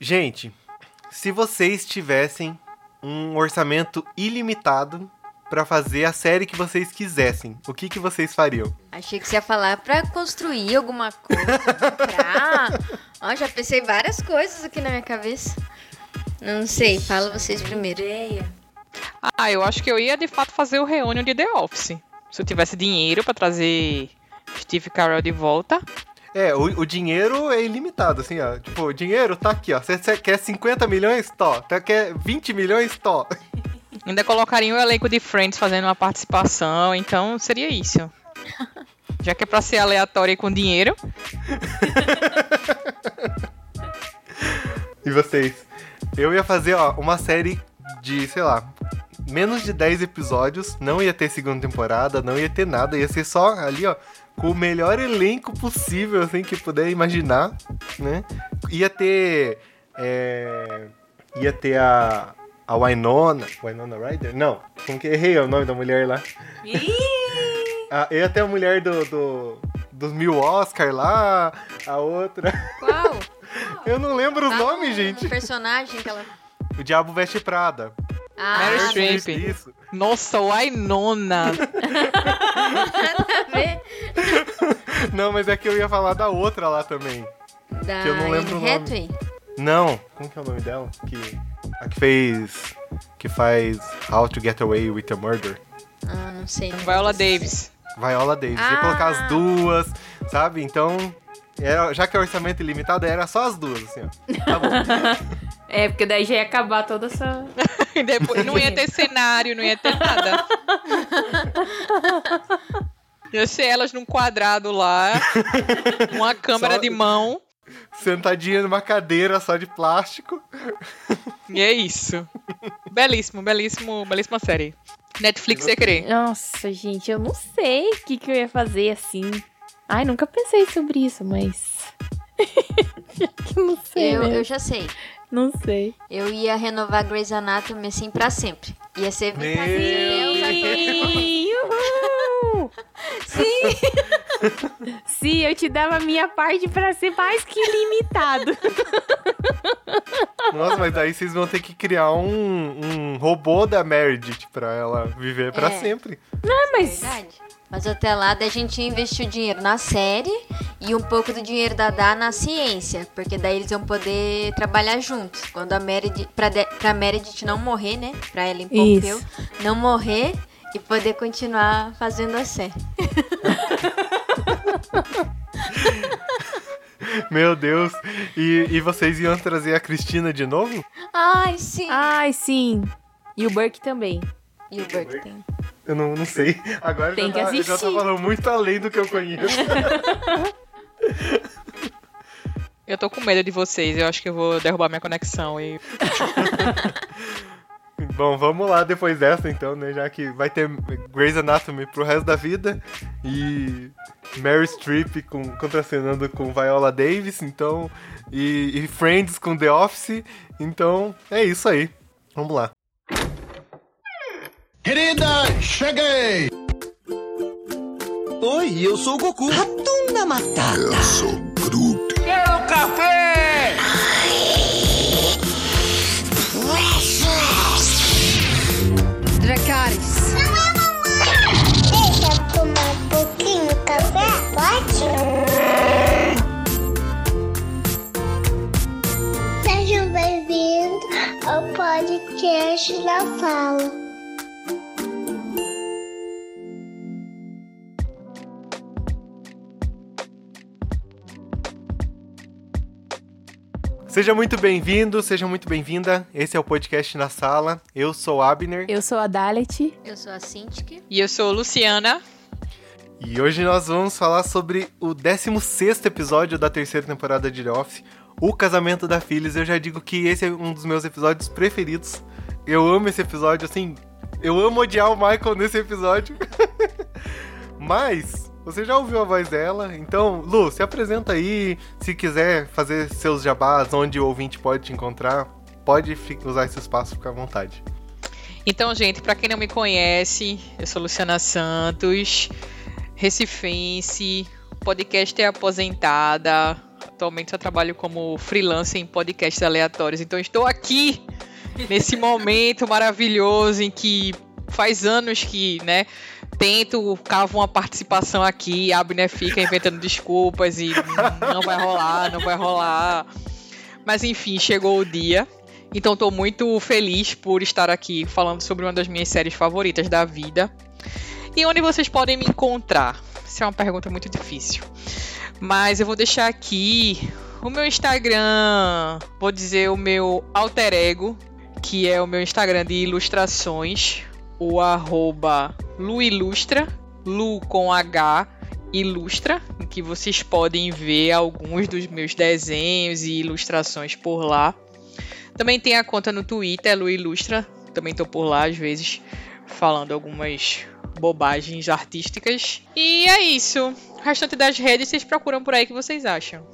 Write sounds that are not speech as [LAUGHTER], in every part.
Gente, se vocês tivessem um orçamento ilimitado para fazer a série que vocês quisessem, o que, que vocês fariam? Achei que você ia falar pra construir alguma coisa, comprar. Ó, já pensei várias coisas aqui na minha cabeça. Não sei, fala vocês primeiro. Ah, eu acho que eu ia de fato fazer o reunião de The Office. Se eu tivesse dinheiro pra trazer Steve Carell de volta. É, o, o dinheiro é ilimitado, assim, ó. Tipo, o dinheiro tá aqui, ó. Você quer 50 milhões? Tó. Você quer 20 milhões? Tó. [LAUGHS] Ainda colocaria o elenco de Friends fazendo uma participação, então seria isso. [LAUGHS] Já que é pra ser aleatório e com dinheiro. [LAUGHS] E vocês? Eu ia fazer, ó, uma série de, sei lá, menos de 10 episódios. Não ia ter segunda temporada, não ia ter nada. Ia ser só ali, ó, com o melhor elenco possível, assim, que puder imaginar, né? Ia ter. É, ia ter a. A Winona. Winona Ryder? Não. Como que errei o nome da mulher lá? Ah, ia ter a mulher do, do, dos mil Oscar lá, a outra. Qual? Eu não lembro os Tá nomes, no- gente. no personagem que ela. O Diabo Veste Prada. Ah, Meryl tá. Streep. Isso. Nossa, o Ainona. [LAUGHS] Nada a ver. Não, mas é que eu ia falar da outra lá também. Da Que eu não lembro o Anne nome. Hathaway. Não, como que é o nome dela? Que, a que fez. Que faz How to Get Away with a Murder. Ah, não sei. não Viola sei. Davis. Viola Davis. Ia Ah. colocar as duas, sabe? Então, era- já que é orçamento ilimitado, era só as duas, assim, ó. Tá bom. [LAUGHS] É, porque daí já ia acabar toda essa. [LAUGHS] E depois não ia ter cenário, não ia ter nada. [LAUGHS] Ia ser elas num quadrado lá, [LAUGHS] uma câmera Só- de mão, Sentadinha numa cadeira só de plástico. e é isso. Belíssimo, belíssimo, belíssima série. Netflix ia querer. Nossa, gente, eu não sei o que, que eu ia fazer assim. Ai, nunca pensei sobre isso, mas. [LAUGHS] não sei. Eu, né? eu já sei. Não sei. Eu ia renovar Grey's Anatomy assim pra sempre. Ia ser Meu uhul! [LAUGHS] Sim! Eu te dava a minha parte pra ser mais que limitado. Nossa, mas daí vocês vão ter que criar um, um robô da Meredith pra ela viver pra É. sempre. Ah, mas. Verdade. Mas até lá, daí a gente ia investir o dinheiro na série e um pouco do dinheiro da Dá na ciência, porque daí eles iam poder trabalhar juntos. Quando a Meredith, pra, de, pra Meredith não morrer, né? Pra Ellen Pompeu Isso. não morrer e poder continuar fazendo a [LAUGHS] série. Meu Deus. E, e vocês iam trazer a Cristina de novo? Ai, sim. Ai, sim. E o Burke também. E o Burke tem. Eu não, não sei. Agora Tem já, que tá, já tá assistir. falando muito além do que eu conheço. Eu tô com medo de vocês, eu acho que eu vou derrubar minha conexão e [LAUGHS] Bom, vamos lá depois dessa então, né? Já que vai ter Grey's Anatomy pro resto da vida e Mary Streep com, contracenando com Viola Davis, então e, e Friends com The Office, então é isso aí. Vamos lá. Querida, cheguei! Oi, eu sou o Goku. Ratunda Matata. Eu sou Groot. Quero café! Dracarys. Deixa eu tomar um pouquinho de café? Pode? Sejam bem-vindos ao podcast da Fala. Seja muito bem-vindo, seja muito bem-vinda. Esse é o podcast na sala. Eu sou o Abner Eu sou a Dalet. Eu sou a Cintiq. E eu sou Luciana. e hoje nós vamos falar sobre o 16º episódio da terceira temporada de The Office, O Casamento da Phyllis. Eu já digo que esse é um dos meus episódios preferidos. Eu amo esse episódio, assim, eu amo odiar o Michael nesse episódio. [LAUGHS] Mas você já ouviu a voz dela, então, Lu, se apresenta aí, se quiser fazer seus jabás, onde o ouvinte pode te encontrar, pode usar esse espaço, fica à vontade. Então, gente, pra quem não me conhece, eu sou Luciana Santos, recifense, podcast é aposentada, Atualmente eu trabalho como freelancer em podcasts aleatórios. Então estou aqui nesse momento maravilhoso em que faz anos que, né, tento cavo uma participação aqui, a Abner fica inventando desculpas e não vai rolar, não vai rolar. Mas enfim, chegou o dia. Então estou muito feliz por estar aqui falando sobre uma das minhas séries favoritas da vida. E onde vocês podem me encontrar? Isso é uma pergunta muito difícil. Mas eu vou deixar aqui o meu Instagram, vou dizer o meu alter ego, que é o meu Instagram de ilustrações, o arroba luilustra, lu com H, ilustra, em que vocês podem ver alguns dos meus desenhos e ilustrações por lá. Também tem a conta no Twitter, luilustra, também tô por lá às vezes falando algumas bobagens artísticas. E é isso. O restante das redes vocês procuram por aí que vocês acham.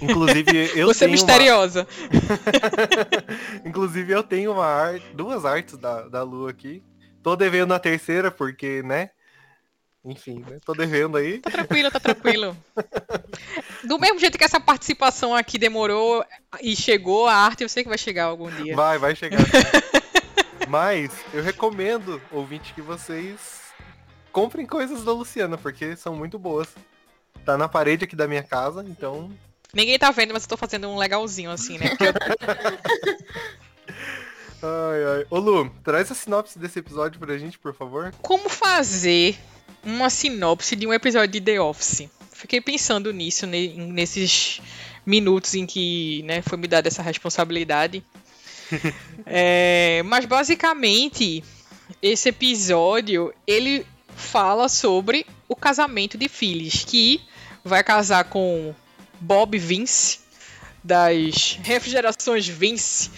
Inclusive, [LAUGHS] eu Você é tenho misteriosa. Uma... [LAUGHS] Inclusive, eu tenho uma arte, duas artes da, da Lu aqui. Tô devendo a terceira, porque, né? Enfim, né? Tô devendo aí. Tá tranquilo, tá tranquilo. [LAUGHS] Do mesmo jeito que essa participação aqui demorou e chegou, a arte eu sei que vai chegar algum dia. Vai, vai chegar. [LAUGHS] Mas eu recomendo, ouvinte, que vocês comprem coisas da Luciana, porque são muito boas. Tá na parede aqui da minha casa, então. Ninguém tá vendo, mas eu tô fazendo um legalzinho assim, né? [LAUGHS] Ai, ai. Ô Lu, traz a sinopse desse episódio pra gente, por favor. Como fazer uma sinopse de um episódio de The Office? Fiquei pensando nisso, ne- nesses minutos em que né, foi me dada essa responsabilidade. [LAUGHS] É, mas basicamente, esse episódio, ele fala sobre o casamento de Phyllis, que vai casar com Bob Vince, das refrigerações Vince.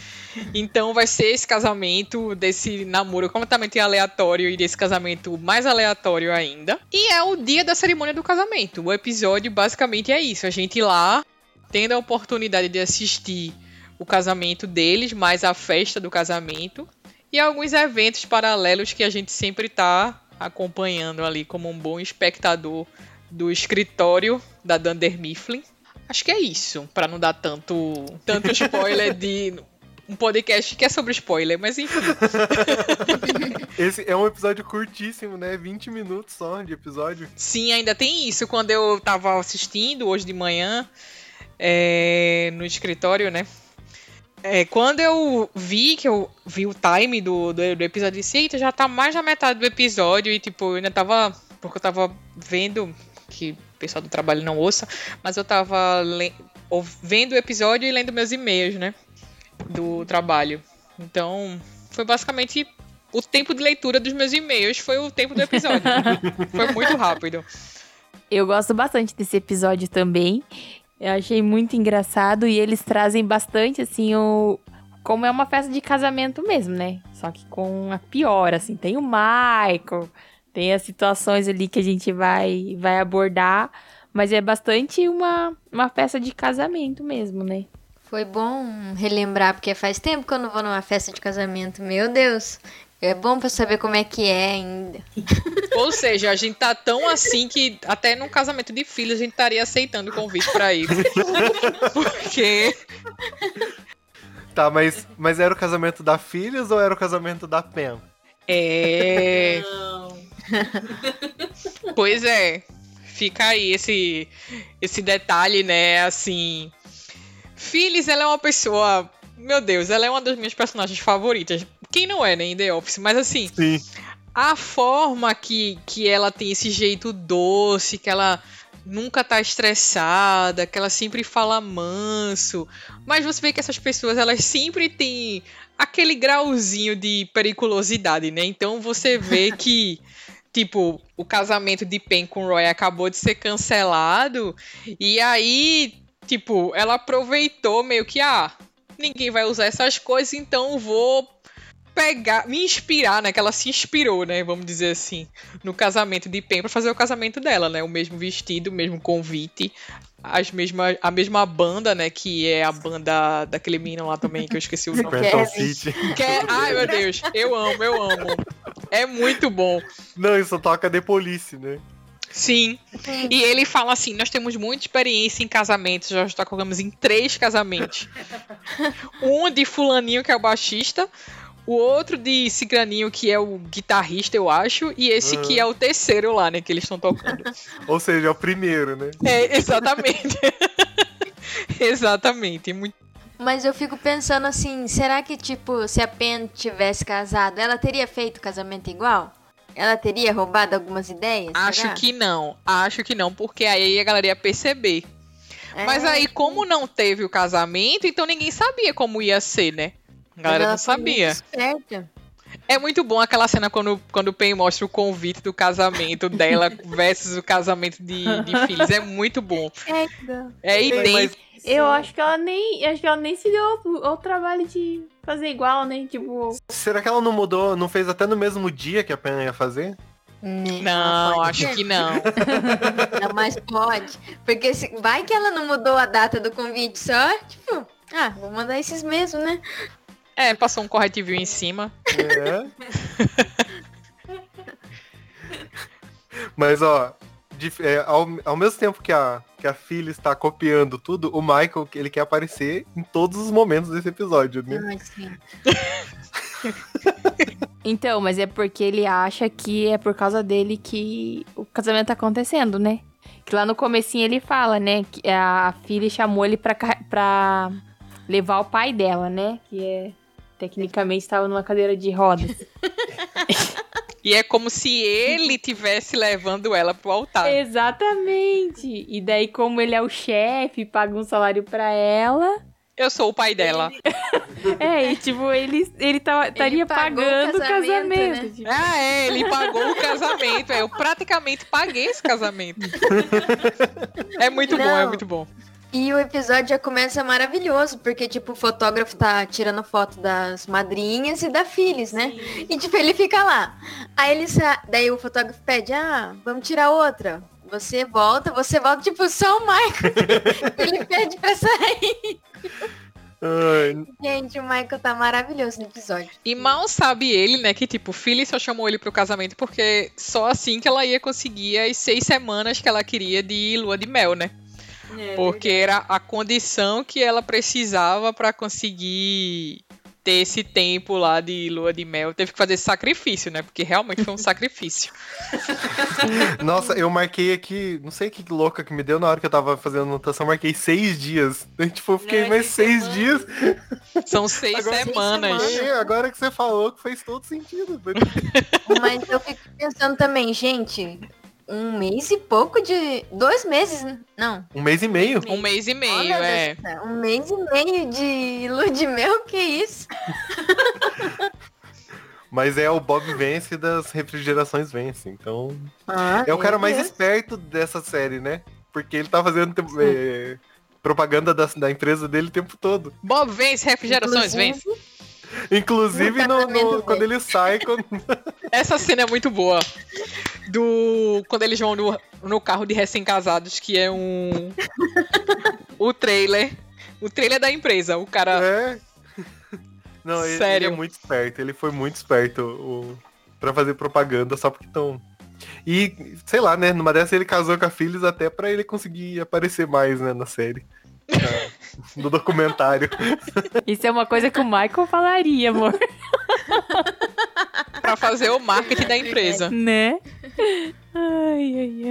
Então vai ser esse casamento, desse namoro completamente aleatório e desse casamento mais aleatório ainda. E é o dia da cerimônia do casamento. O episódio basicamente é isso. A gente lá tendo a oportunidade de assistir o casamento deles, mais a festa do casamento. E alguns eventos paralelos que a gente sempre tá acompanhando ali como um bom espectador do escritório da Dunder Mifflin. Acho que é isso, para não dar tanto tanto [LAUGHS] spoiler de um podcast que é sobre spoiler, mas enfim. [LAUGHS] Esse é um episódio curtíssimo, né? 20 minutos só de episódio. Sim, ainda tem isso. Quando eu tava assistindo hoje de manhã é, no escritório, né? É, quando eu vi que eu vi o time do, do, do episódio, eu disse, eita, já tá mais da metade do episódio e tipo, eu ainda tava. Porque eu tava vendo que o pessoal do trabalho não ouça, mas eu tava vendo o episódio e lendo meus e-mails, né? Do trabalho. Então, foi basicamente o tempo de leitura dos meus e-mails, foi o tempo do episódio. [LAUGHS] foi muito rápido. Eu gosto bastante desse episódio também. Eu achei muito engraçado e eles trazem bastante, assim, o. Como é uma festa de casamento mesmo, né? Só que com a pior, assim. Tem o Michael, tem as situações ali que a gente vai, vai abordar, mas é bastante uma, uma festa de casamento mesmo, né? Foi bom relembrar, porque faz tempo que eu não vou numa festa de casamento. Meu Deus. É bom pra saber como é que é ainda. [LAUGHS] Ou seja, a gente tá tão assim que até num casamento de filhos a gente estaria aceitando o convite pra ir. [LAUGHS] Porque Tá, mas, mas era o casamento da Filhas ou era o casamento da Pen? é. Pois é. Fica aí esse esse detalhe, né? Assim, Phyllis, ela é uma pessoa, meu Deus, ela é uma das minhas personagens favoritas. Quem não é, né, em The Office, mas assim, Sim. a forma que, que ela tem esse jeito doce, que ela nunca tá estressada, que ela sempre fala manso. Mas você vê que essas pessoas, elas sempre têm aquele grauzinho de periculosidade, né? Então você vê [LAUGHS] que, tipo, o casamento de Pen com Roy acabou de ser cancelado. E aí, tipo, ela aproveitou meio que, ah, ninguém vai usar essas coisas, então eu vou pegar, me inspirar, né? Que ela se inspirou, né? Vamos dizer assim, no casamento de Pen pra fazer o casamento dela, né? O mesmo vestido, o mesmo convite, as mesma, a mesma banda, né? Que é a banda daquele menino lá também, que eu esqueci o nome. City. Que é- ai, meu Deus, eu amo, eu amo. É muito bom. Não, isso toca The Police, né? Sim. E ele fala assim: nós temos muita experiência em casamentos, já já colocamos em três casamentos. [LAUGHS] um de fulaninho, que é o baixista, o outro de Cigraninho, que é o guitarrista, eu acho, e esse que é o terceiro lá, né, que eles estão tocando. [LAUGHS] Ou seja, é o primeiro, né? É, exatamente. [LAUGHS] exatamente. Muito... Mas eu fico pensando assim, será que, tipo, se a Pen tivesse casado, ela teria feito casamento igual? Ela teria roubado algumas ideias? Acho será? que não. Acho que não, porque aí a galera ia perceber. É, Mas aí, como não teve o casamento, então ninguém sabia como ia ser, né? A galera ela não muito sabia. É muito bom aquela cena quando, quando o Pen mostra o convite do casamento dela [LAUGHS] versus o casamento de, de filhos. É muito bom. É Ei, idêntico. mas Eu acho que ela nem. Acho que ela nem se deu ao, ao trabalho de fazer igual, né? Tipo. será que ela não mudou, não fez até no mesmo dia que a Pen ia fazer? Não, acho que não. [LAUGHS] Não, mas pode. Porque se, vai que ela não mudou a data do convite só, tipo, ah, vou mandar esses mesmo, né? É, passou um corretivinho em cima. É. [LAUGHS] Mas, ó, de- é, ao, ao mesmo tempo que a, que a filha está copiando tudo, o Michael, ele quer aparecer em todos os momentos desse episódio, né? Ai, sim. [LAUGHS] Então, mas é porque ele acha que é por causa dele que o casamento tá acontecendo, né? Que lá no comecinho ele fala, né? Que a filha chamou ele pra, pra levar o pai dela, né? Que é. Tecnicamente estava numa cadeira de rodas. [LAUGHS] E é como se ele tivesse levando ela pro altar. Exatamente. E daí, como ele é o chefe, paga um salário pra ela. Eu sou o pai dela. [LAUGHS] É, e tipo, ele, ele tava, estaria pagando o casamento, casamento. né? tipo. Ah, é, ele pagou o casamento. É, eu praticamente paguei esse casamento. [LAUGHS] É muito bom, é Não. muito bom. E o episódio já começa maravilhoso, porque, tipo, o fotógrafo tá tirando foto das madrinhas e da filhas, né? E, tipo, ele fica lá. Aí ele sa... Daí o fotógrafo pede, ah, vamos tirar outra. Você volta, você volta, tipo, só o Michael. [LAUGHS] ele pede pra sair. Ai, Gente, o Michael tá maravilhoso no episódio. E mal sabe ele, né, que tipo, Phyllis só chamou ele pro casamento porque só assim que ela ia conseguir as seis semanas que ela queria de lua de mel, né? Porque era a condição que ela precisava pra conseguir ter esse tempo lá de lua de mel. Teve que fazer sacrifício, né? Porque realmente foi um [LAUGHS] sacrifício. [LAUGHS] Nossa, eu marquei aqui, não sei que louca que me deu na hora que eu tava fazendo anotação, marquei seis dias. Daí, tipo, eu fiquei Não, mais seis seis dias. São seis Agora- semanas. Seis É, agora que você falou que fez todo sentido. Mas eu fico pensando também, gente, um mês e pouco de... Dois meses, né? não. Um mês e meio. Um mês e meio, Olha, é. Deus Um mês e meio de lua de mel, que isso? [LAUGHS] Mas é o Bob Vence das refrigerações Vence. Então. Ah, É o cara mais Deus. esperto dessa série, né? Porque ele tá fazendo é, propaganda da, da empresa dele o tempo todo. Bob vence, refrigerações vence. Inclusive No no, quando dele. ele sai. Quando... Essa cena é muito boa. Do. Quando eles vão no, no carro de recém-casados, que é um. o trailer. O trailer da empresa. O cara. É. Não, ele, ele Sério. é muito esperto. Ele foi muito esperto o, pra fazer propaganda só porque estão. E, sei lá, né? Numa dessas ele casou com a Phyllis até pra ele conseguir aparecer mais, né, na série. [LAUGHS] No documentário. Isso é uma coisa que o Michael falaria, amor. [LAUGHS] Pra fazer o marketing da empresa. Né? Ai, ai,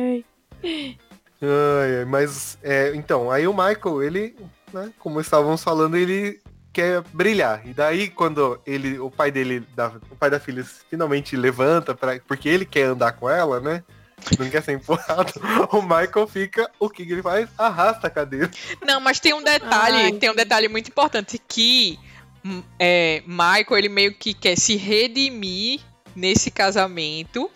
ai. Ai, ai, mas, é, então, aí o Michael, ele, né, como estávamos falando, ele quer brilhar. E daí, quando ele, o pai dele, da- o pai da filha finalmente levanta, pra, porque ele quer andar com ela, né? Não quer ser empurrado. [LAUGHS] O Michael fica, o que, que ele faz? Arrasta a cadeira. Não, mas tem um detalhe, Ai, tem um detalhe muito importante que é, Michael ele meio que quer se redimir nesse casamento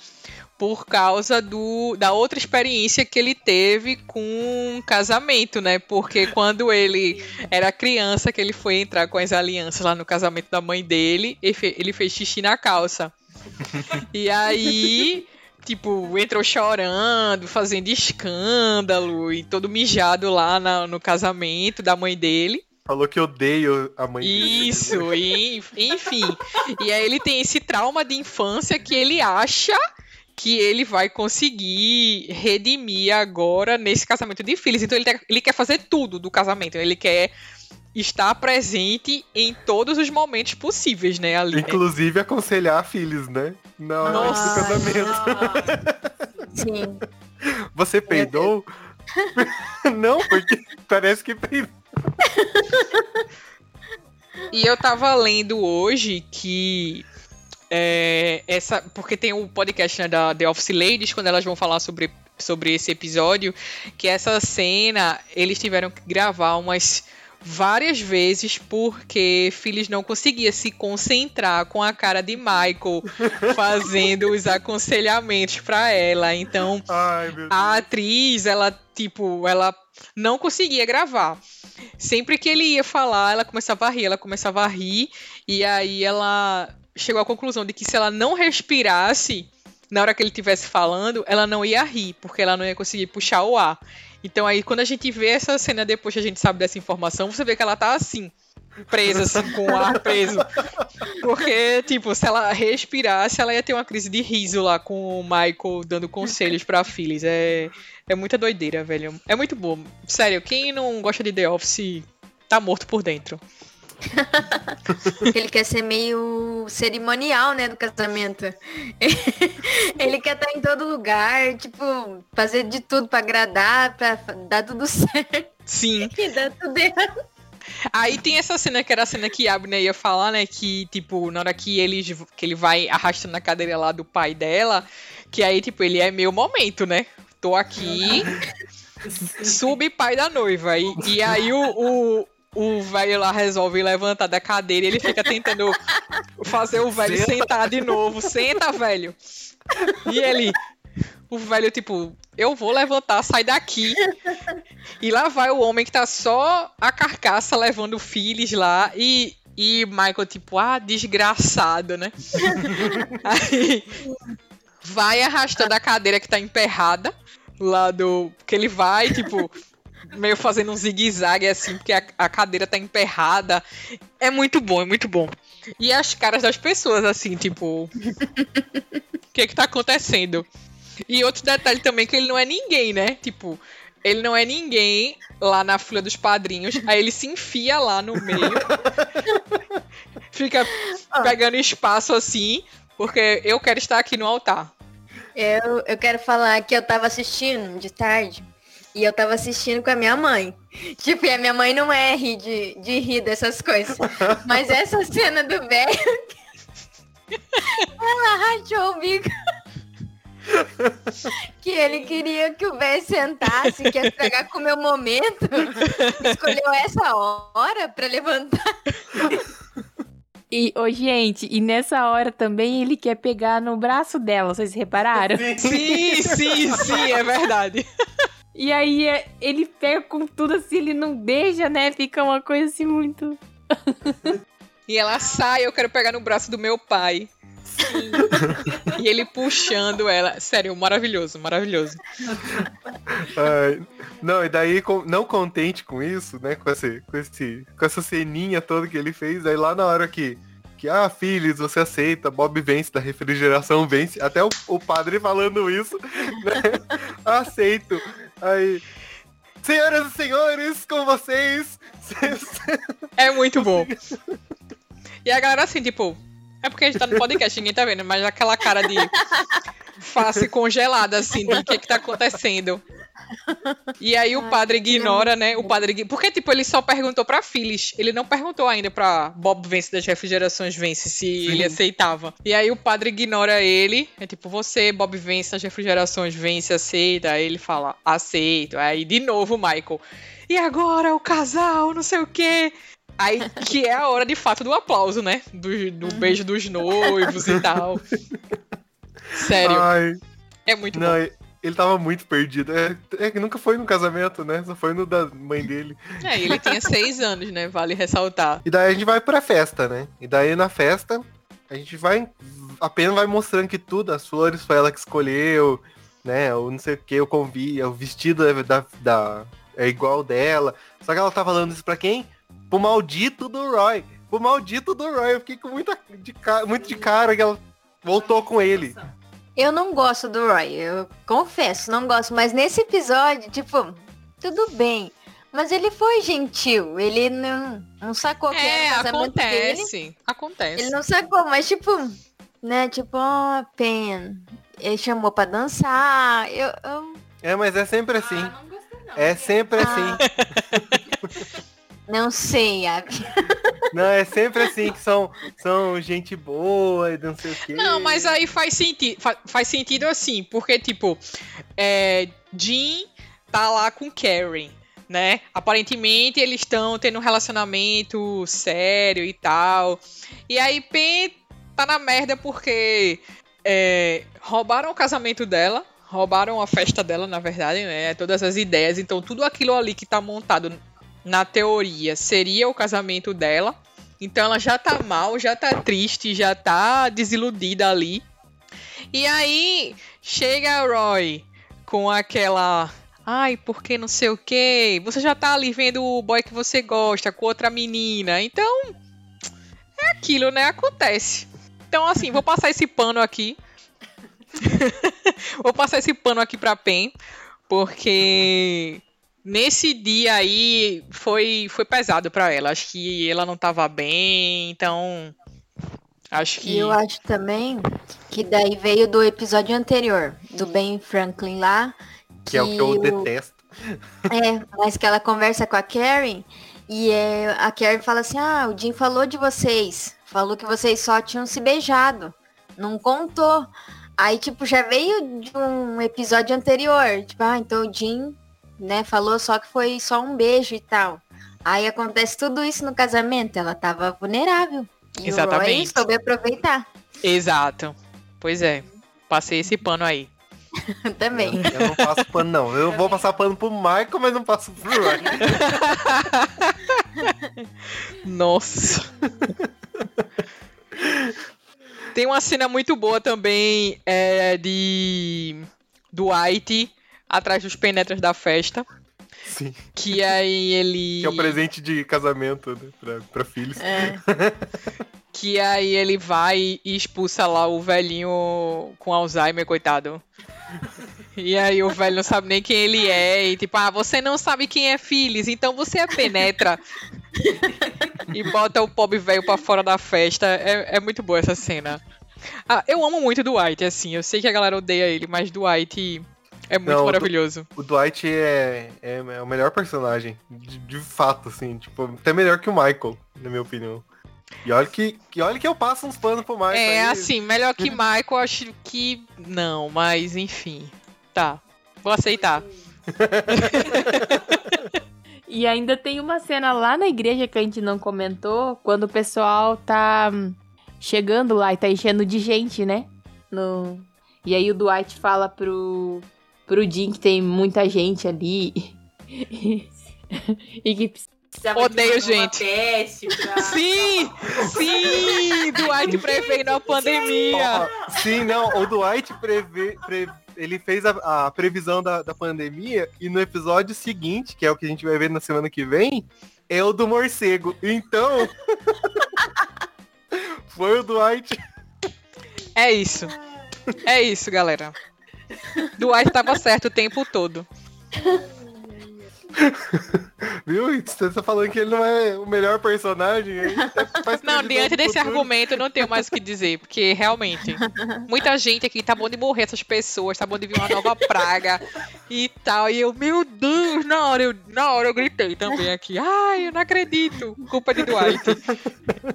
por causa do, da outra experiência que ele teve com casamento, né? Porque quando ele era criança, que ele foi entrar com as alianças lá no casamento da mãe dele, ele fe- ele fez xixi na calça. E aí, tipo, entrou chorando, fazendo escândalo e todo mijado lá na- no casamento da mãe dele. Falou que odeio a mãe dele. Isso, e, enfim. E aí ele tem esse trauma de infância que ele acha que ele vai conseguir redimir agora nesse casamento de filhos. Então ele, ele quer fazer tudo do casamento. Ele quer estar presente em todos os momentos possíveis, né, ali. né? Inclusive aconselhar filhos, né? Na hora Nossa. do casamento. Sim. Você peidou? [LAUGHS] Não, porque parece que peidou. E eu tava lendo hoje que é, essa. Porque tem o podcast né, da The Office Ladies, quando elas vão falar sobre, sobre esse episódio, que essa cena eles tiveram que gravar umas várias vezes porque Phyllis não conseguia se concentrar com a cara de Michael fazendo os aconselhamentos pra ela. Então, Ai, a atriz, ela, tipo, ela não conseguia gravar. Sempre que ele ia falar, ela começava a rir, ela começava a rir, e aí ela chegou à conclusão de que se ela não respirasse na hora que ele estivesse falando, ela não ia rir, porque ela não ia conseguir puxar o ar. Então aí, quando a gente vê essa cena depois que a gente sabe dessa informação, você vê que ela tá assim, presa, assim, com o ar preso. Porque, tipo, se ela respirasse, ela ia ter uma crise de riso lá com o Michael dando conselhos pra Phyllis. É, é muita doideira, velho. É muito bom. Sério, quem não gosta de The Office tá morto por dentro. [LAUGHS] Ele quer ser meio cerimonial, né, do casamento. [LAUGHS] Ele quer estar em todo lugar, tipo, fazer de tudo pra agradar, pra dar tudo [LAUGHS] certo. Sim. E dar tudo errado. Aí tem essa cena que era a cena que a Abner ia falar, né? Que, tipo, na hora que ele, que ele vai arrastando a cadeira lá do pai dela, que aí, tipo, ele é meu momento, né? Tô aqui, [LAUGHS] sub pai da noiva. E, e aí o, o, o velho lá resolve levantar da cadeira e ele fica tentando fazer o velho Senta. sentar de novo. Senta, velho. E ele, o velho, tipo, eu vou levantar, sai daqui. E lá vai o homem que tá só a carcaça levando Phyllis lá e. E Michael, tipo, ah, desgraçado, né? [LAUGHS] Aí vai arrastando a cadeira que tá emperrada lá do. Que ele vai, tipo, [LAUGHS] meio fazendo um zigue-zague assim, porque a, a cadeira tá emperrada. É muito bom, é muito bom. E as caras das pessoas, assim, tipo. O que que tá acontecendo? E outro detalhe também que ele não é ninguém, né? Tipo, ele não é ninguém lá na fila dos padrinhos. Aí ele se enfia lá no meio. [LAUGHS] fica pegando espaço assim. Porque eu quero estar aqui no altar. Eu, eu quero falar que eu tava assistindo de tarde. E eu tava assistindo com a minha mãe. [LAUGHS] Tipo, e a minha mãe não é rir de, de rir dessas coisas. Mas essa [LAUGHS] cena do velho. [LAUGHS] Ela rachou o bico. Que ele queria que o velho sentasse, que ia com o meu momento. Escolheu essa hora pra levantar. E, ô, gente, e nessa hora também ele quer pegar no braço dela, vocês repararam? [LAUGHS] Sim, sim, sim, é verdade. [LAUGHS] E aí é, ele pega com tudo assim, ele não deixa, né? Fica uma coisa assim muito. E ela sai, eu quero pegar no braço do meu pai. [LAUGHS] E ele puxando ela. Sério, maravilhoso, maravilhoso. Ai, não, e daí, não contente com isso, né? Com, esse, com, esse, com essa ceninha toda que ele fez, aí lá na hora que. Que, ah, Phyllis, você aceita, Bob vence, da refrigeração vence. Até o, o padre falando isso, né? [LAUGHS] Aceito. Aí. Senhoras e senhores, com vocês. [LAUGHS] É muito bom. [LAUGHS] E a galera assim, tipo. É porque a gente tá no podcast, ninguém tá vendo, mas aquela cara de face congelada, assim, de o que que tá acontecendo. E aí o padre ignora, né? O padre. Porque, tipo, ele só perguntou pra Phyllis. Ele não perguntou ainda pra Bob Vence das refrigerações Vence se ele aceitava. E aí o padre ignora ele. É tipo, você, Bob Vence das refrigerações Vence, aceita. Aí ele fala, aceito. Aí de novo o Michael. E agora o casal, não sei o quê. Aí, que é a hora de fato do aplauso, né? Do, do beijo dos noivos e tal. [LAUGHS] Sério, Ai, é muito não, bom. Ele tava muito perdido. É, é que nunca foi no casamento, né? Só foi no da mãe dele. É, ele tinha seis anos, né? Vale ressaltar. E daí a gente vai pra festa, né? E daí na festa, a gente vai. Apenas vai mostrando que tudo, as flores foi ela que escolheu, né? O não sei o que, o convite, o vestido é, da, da- é igual dela. Só que ela tá falando isso pra quem? Pro maldito do Roy. Pro maldito do Roy. Eu fiquei com muita de ca- muito de cara que ela voltou com ele. Eu não gosto do Roy, eu confesso, não gosto. Mas nesse episódio, tipo, tudo bem. Mas ele foi gentil, ele não, não sacou que É, era o casamento dele. acontece. Acontece. Ele não sacou, mas tipo, né, tipo, ó, Pen. Ele chamou pra dançar. Eu, eu É, mas é sempre assim. É sempre Ah. assim. [LAUGHS] não sei, Abby. Não, é sempre assim que são, são gente boa e não sei o quê. Não, mas aí faz sentido, faz sentido assim, porque tipo, é, Jean tá lá com Karen, né? Aparentemente eles estão tendo um relacionamento sério e tal. E aí Pen tá na merda porque é, roubaram o casamento dela, roubaram a festa dela, na verdade, né? Todas as ideias. Então tudo aquilo ali que tá montado na teoria seria o casamento dela. Então ela já tá mal, já tá triste, já tá desiludida ali. E aí chega a Roy com aquela. Ai, porque não sei o que. Você já tá ali vendo o boy que você gosta com outra menina. Então. É aquilo, né? Acontece. Então, assim, vou passar esse pano aqui. [LAUGHS] vou passar esse pano aqui pra Pen. Porque nesse dia aí foi, foi pesado pra ela. Acho que ela não tava bem, então. Acho que. E eu acho também que daí veio do episódio anterior, do Ben Franklin lá. Que é o que eu detesto. É, mas que ela conversa com a Karen e é, a Karen fala assim, ah, o Jim falou de vocês. Falou que vocês só tinham se beijado. Não contou. Aí, tipo, já veio de um episódio anterior. Tipo, ah, então o Jim, né, falou só que foi só um beijo e tal. Aí acontece tudo isso no casamento. Ela tava vulnerável. E o Roy Exatamente. soube aproveitar Exato. Pois é. Passei esse pano aí. [LAUGHS] também. Eu não passo pano, não. Eu vou passar pano pro Michael, mas não passo pro Roy. [LAUGHS] Nossa. Tem uma cena muito boa também é, de Dwight atrás dos penetras da festa. Sim. Que aí ele. [LAUGHS] Que é o presente de casamento né, pra, pra filhos. É. [LAUGHS] Que aí ele vai e expulsa lá o velhinho com Alzheimer, coitado. E aí o velho não sabe nem quem ele é. E tipo, ah, você não sabe quem é Phyllis, então você é penetra. e bota o pobre velho pra fora da festa. É, é muito boa essa cena. Ah, eu amo muito Dwight, assim. Eu sei que a galera odeia ele, mas Dwight é muito Não, o maravilhoso. O Dwight é, é, é o melhor personagem. De, de fato, assim. Tipo, até melhor que o Michael, na minha opinião. E olha que, que, olha que eu passo uns panos pro Michael. É, aí. assim, melhor que Michael, acho que não, mas enfim. Tá. Vou aceitar. [LAUGHS] E ainda tem uma cena lá na igreja que a gente não comentou, quando o pessoal tá hum, chegando lá e tá enchendo de gente, né? No... E aí o Dwight fala pro, pro Jim que tem muita gente ali. e que precisava Odeio de uma gente. Pra... [LAUGHS] Sim! Sim! Dwight prevendo a pandemia. Ó, sim, não, o Dwight prevê, pre- ele fez a, a previsão da, da pandemia e no episódio seguinte, que é o que a gente vai ver na semana que vem, é o do morcego. Então, [LAUGHS] foi o Dwight. É isso. É isso, galera. Dwight tava certo o tempo todo. [LAUGHS] Viu? Você tá falando que ele não é o melhor personagem? [LAUGHS] Não, diante desse futuro. argumento, eu não tenho mais o que dizer, porque realmente, muita gente aqui tá bom de morrer essas pessoas, tá bom de vir uma nova praga e tal. E eu, meu Deus, na hora eu, na hora eu gritei também aqui. Ai, eu não acredito. Culpa de Dwight.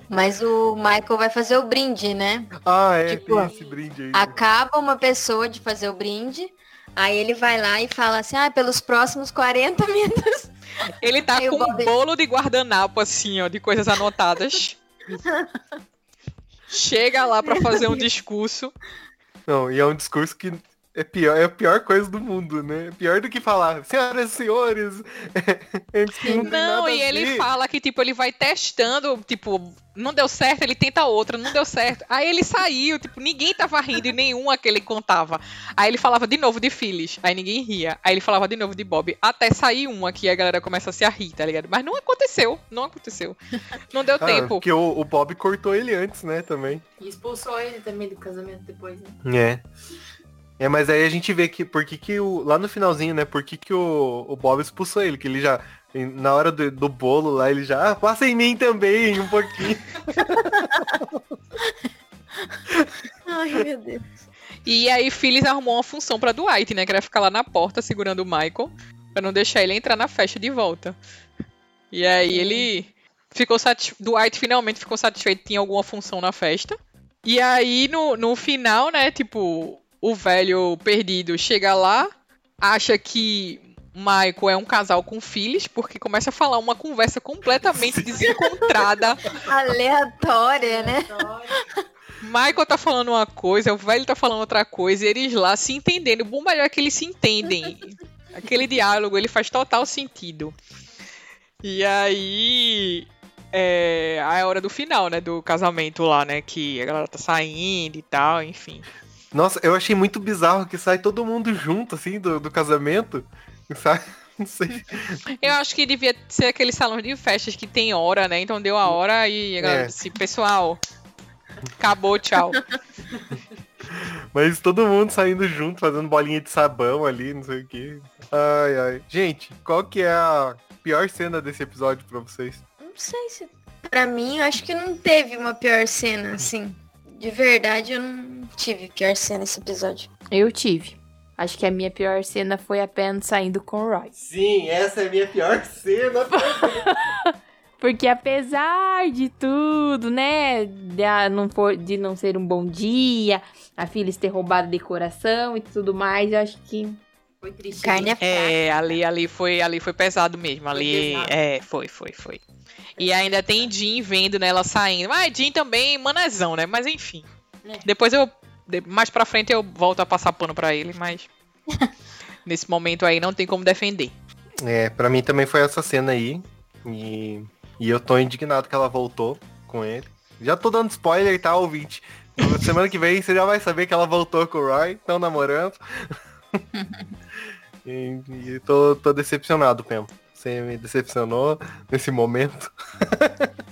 Mas o Michael vai fazer o brinde, né? Ah, é, Tipo, tem esse brinde aí. Acaba uma pessoa de fazer o brinde, aí ele vai lá e fala assim, ah, pelos próximos 40 minutos. [LAUGHS] Ele tá com um bolo de guardanapo, assim, ó, de coisas anotadas. [LAUGHS] Chega lá pra fazer um discurso. Não, e é um discurso que é pior, é a pior coisa do mundo, né? É pior do que falar, senhoras e senhores, [LAUGHS] antes que não, Não, e ele fala que, tipo, ele vai testando, tipo, não deu certo, ele tenta outra, não deu certo. Aí ele saiu, tipo, ninguém tava rindo e nenhuma que ele contava. Aí ele falava de novo de Phyllis, aí ninguém ria. Aí ele falava de novo de Bob, até sair uma que a galera começa a se a rir, tá ligado? Mas não aconteceu, não aconteceu. Não deu Ah, tempo. porque o, o Bob cortou ele antes, né, também. E expulsou ele também do casamento depois, né? É. É, mas aí a gente vê que por que que o. Lá no finalzinho, né? Por que, que o, o Bob expulsou ele? Que ele já. Na hora do, do bolo lá, ele já. Ah, passa em mim também, um pouquinho. [LAUGHS] Ai, meu Deus. E aí Phyllis arrumou uma função pra Dwight, né? Que era ficar lá na porta segurando o Michael, pra não deixar ele entrar na festa de volta. E aí ele ficou satisfeito. Dwight finalmente ficou satisfeito, tinha alguma função na festa. E aí no, no final, né, tipo, o velho perdido chega lá, acha que Michael é um casal com Phyllis, porque começa a falar uma conversa completamente desencontrada. [LAUGHS] Aleatória, né? Michael tá falando uma coisa, o velho tá falando outra coisa, e eles lá se entendendo. O bom melhor é que eles se entendem. Aquele diálogo, ele faz total sentido. E aí. É a hora do final, né? Do casamento lá, né? Que a galera tá saindo e tal, enfim. Nossa, eu achei muito bizarro que sai todo mundo junto, assim, do, do casamento. Sai. [LAUGHS] Não sei. Eu acho que devia ser aquele salão de festas que tem hora, né? Então deu a hora e a galera É. disse, pessoal, acabou, tchau. [LAUGHS] Mas todo mundo saindo junto, fazendo bolinha de sabão ali, não sei o quê. Ai, ai. Gente, qual que é a pior cena desse episódio pra vocês? Não sei se. Pra mim, eu acho que não teve uma pior cena, assim. De verdade, eu não tive pior cena nesse episódio. Eu tive. Acho que a minha pior cena foi a Pen saindo com o Roy. Sim, essa é a minha pior cena. [LAUGHS] Porque apesar de tudo, né, de, não for, de não ser um bom dia, a filha ter roubado a decoração e tudo mais, eu acho que foi triste. Carne é fraca. É, ali, ali foi, ali foi pesado mesmo. Ali, pesado. é, foi, foi, foi. E ainda tem Jean vendo nela saindo. Ah, Jean também, manezão, né? Mas enfim. É. Depois eu, mais pra frente eu volto a passar pano pra ele, mas [LAUGHS] nesse momento aí não tem como defender. É, pra mim também foi essa cena aí. E, e eu tô indignado que ela voltou com ele. Já tô dando spoiler, tá, ouvinte? [LAUGHS] Semana que vem você já vai saber que ela voltou com o Roy, estão namorando. [LAUGHS] e e tô, tô decepcionado, Pem. Você me decepcionou nesse momento.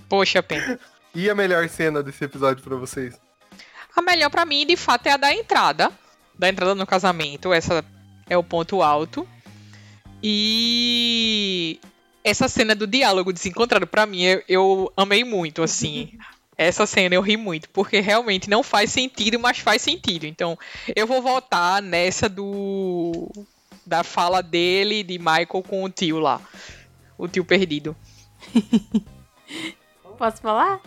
Poxa, Pen. E a melhor cena desse episódio pra vocês? A melhor pra mim, de fato, é a da entrada. Da entrada no casamento. Essa é o ponto alto. E essa cena do diálogo desencontrado, pra mim, eu, eu amei muito, assim. [LAUGHS] Essa cena eu ri muito, porque realmente não faz sentido, mas faz sentido. Então, eu vou voltar nessa do. da fala dele, de Michael com o tio lá. O tio perdido. [LAUGHS] Posso falar?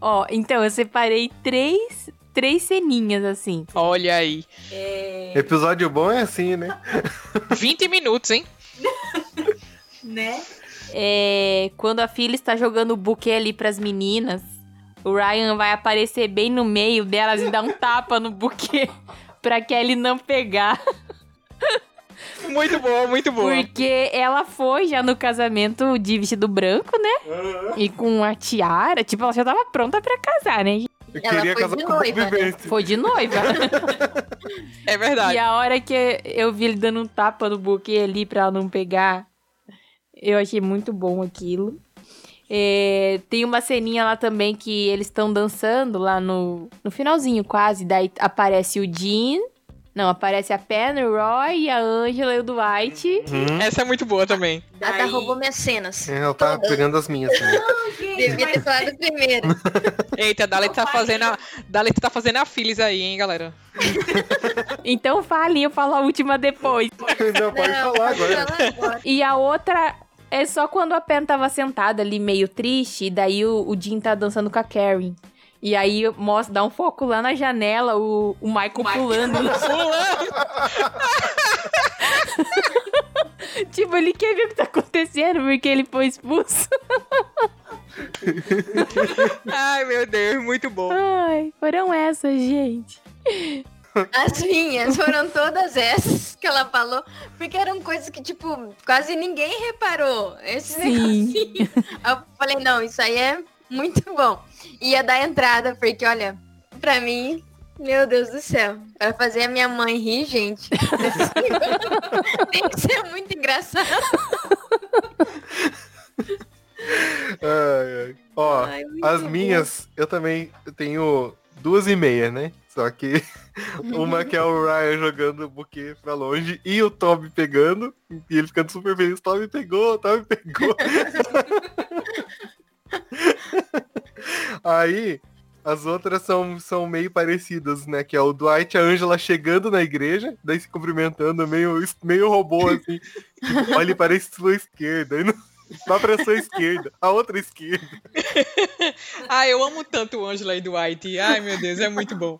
Ó, então eu separei três, três ceninhas assim. Olha aí. Episódio bom é assim, né? 20 minutos, hein? [LAUGHS] Né? É, quando a filha está jogando o buquê ali pras meninas, o Ryan vai aparecer bem no meio delas e dar um tapa no buquê [LAUGHS] pra Kelly não pegar. [LAUGHS] Muito boa, muito boa. Porque ela foi já no casamento de vestido branco, né? E com a tiara. Tipo, ela já tava pronta pra casar, né? Eu Ela queria foi casar de com noiva, né? Foi de noiva. É verdade. E a hora que eu vi ele dando um tapa no buquê ali pra ela não pegar, eu achei muito bom aquilo. É, tem uma ceninha lá também que eles estão dançando lá no, no finalzinho quase. Daí aparece o Jean. Não, aparece a Pen, o Roy, a Angela e o Dwight. Hum, Essa é muito boa também. A Ada roubou minhas cenas. ela tá pegando as minhas. Né? [LAUGHS] Devia ter falado primeiro. [LAUGHS] Eita, Dalit tá fazendo a. Dalit tá fazendo a Phyllis aí, hein, galera. [LAUGHS] Então fale, eu falo a última depois. Não, pode Não, falar agora. falar agora. E a outra é só quando a Pen tava sentada ali meio triste, e daí o, o Jim tá dançando com a Karen. E aí mostra, dá um foco lá na janela, o, o Michael pulando. [LAUGHS] [LAUGHS] tipo, ele quer ver o que tá acontecendo, porque ele foi expulso. [LAUGHS] Ai, meu Deus, muito bom. Ai, foram essas, gente. As minhas foram todas essas que ela falou, porque eram coisas que, tipo, quase ninguém reparou. Esse Sim. negocinho. Eu falei, não, isso aí é muito bom. Ia dar entrada, porque, olha, pra mim, meu Deus do céu. Vai fazer a minha mãe rir, gente. [LAUGHS] Tem que ser muito engraçado. Ai, ai. Ó, Ai, as bom. minhas, eu também tenho duas e meia, né? Só que [LAUGHS] uma que é o Ryan jogando o buquê pra longe e o Toby pegando. E ele ficando super feliz. Toby pegou, Toby pegou. [LAUGHS] Aí, as outras são, são meio parecidas, né? Que é o Dwight e a Angela chegando na igreja, daí se cumprimentando, meio, meio robô, assim. Tipo, olhe para a sua esquerda. Não, vá para a sua esquerda. A outra esquerda. [LAUGHS] Ah, eu amo tanto o Angela e Dwight. Ai, meu Deus, é muito bom.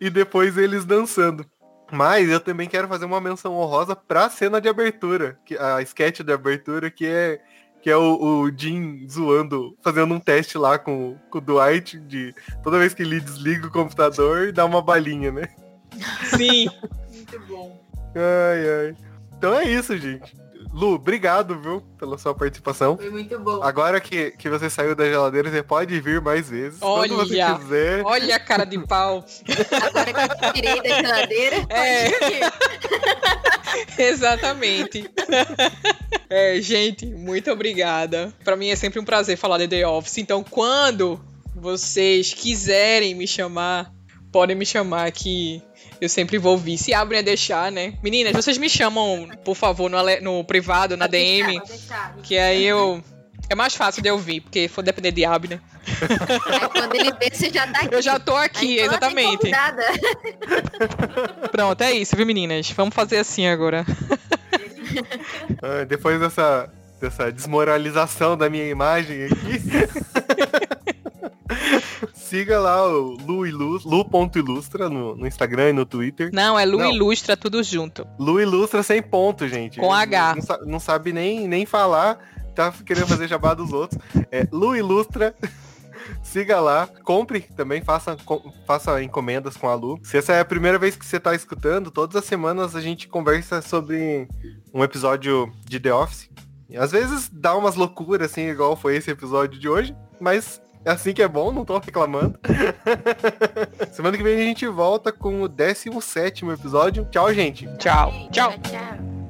e, e depois eles dançando. Mas eu também quero fazer uma menção honrosa pra cena de abertura, que, a sketch de abertura, que é que é o, o Jim zoando, fazendo um teste lá com, com o Dwight, de toda vez que ele desliga o computador, dá uma balinha, né? Sim. Muito bom. Ai, ai. Então é isso, gente. Lu, obrigado, viu, pela sua participação. Foi muito bom. Agora que, que você saiu da geladeira, você pode vir mais vezes. Quando você Olha. quiser. Olha a cara de pau. Agora que eu tirei da geladeira, [LAUGHS] É. [LAUGHS] Exatamente. [LAUGHS] É, gente, muito obrigada. Pra mim é sempre um prazer falar de The Office. Então, quando vocês quiserem me chamar, podem me chamar que eu sempre vou ouvir. Se abrem a deixar, né? Meninas, vocês me chamam, por favor, no, ale- no privado, na DM, pode deixar. que aí eu. É mais fácil de eu ouvir, porque for depender de Abner. Aí quando ele vê, você já tá aqui. Eu já tô aqui, Aí, ela exatamente. Pronto, é isso, viu, meninas? Vamos fazer assim agora. Depois dessa, dessa desmoralização da minha imagem aqui. Siga lá o Lu Ilus- Lu.ilustra no, no Instagram e no Twitter. Não, é Lu Não. Ilustra tudo junto. Lu Ilustra sem ponto, gente. Com H. Não, sa- não sabe nem, nem falar, tá querendo fazer jabá dos outros. É Lu Ilustra. [LAUGHS] Siga lá, compre também, faça, com- faça encomendas com a Lu. Se essa é a primeira vez que você tá escutando, todas as semanas a gente conversa sobre um episódio de The Office. Às vezes dá umas loucuras, assim, igual foi esse episódio de hoje, mas é assim que é bom, não tô reclamando. [LAUGHS] Semana que vem a gente volta com o 17 episódio. Tchau, gente! Tchau. Tchau. Tchau.